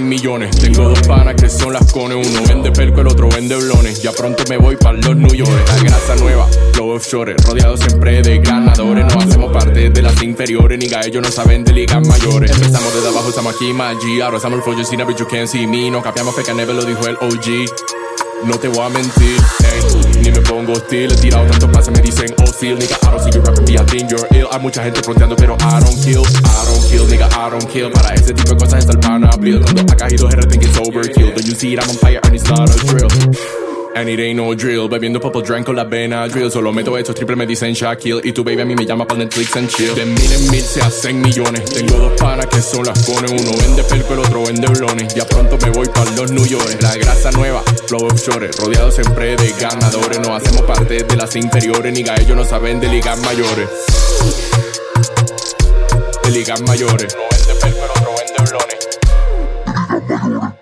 millones. Tengo dos panas que son las cones. Uno vende perco, el otro vende blones. Ya pronto me voy para los New York. La grasa nueva, los offshore. Rodeado siempre de ganadores. No hacemos parte de las inferiores. Ni ellos no saben de ligas mayores. Empezamos desde abajo, estamos aquí, G. Ahora el flow, sin bitch, you can't see me. No capiamos feca, never lo dijo el OG. No te voy a mentir, ey, ni me pongo hostil. He tirado tantos pases, me dicen oh seal, nigga. I don't see you rapping me, I think you're ill. Hay mucha gente fronteando, pero I don't kill. I don't kill, nigga, I don't kill. Para ese tipo de cosas está el pana bleed. Cuando ha caído R, think it's overkill. Don't you see it, I'm on fire and it's not a drill. And it ain't no drill, bebiendo purple drink con la vena drill. Solo meto estos triple me dicen Shaquille. Y tu baby a mí me llama para Netflix and chill. De mil en mil se hacen millones. Tengo dos panas que son las cones. Uno vende pelco, el otro vende blones. Ya pronto me voy para los New York. La grasa nueva, flow offshore. Rodeado siempre de ganadores. No hacemos parte de las inferiores. Ni ellos no saben de ligas mayores. De ligas mayores. Uno vende pelco, el otro vende blones. De ligas mayores.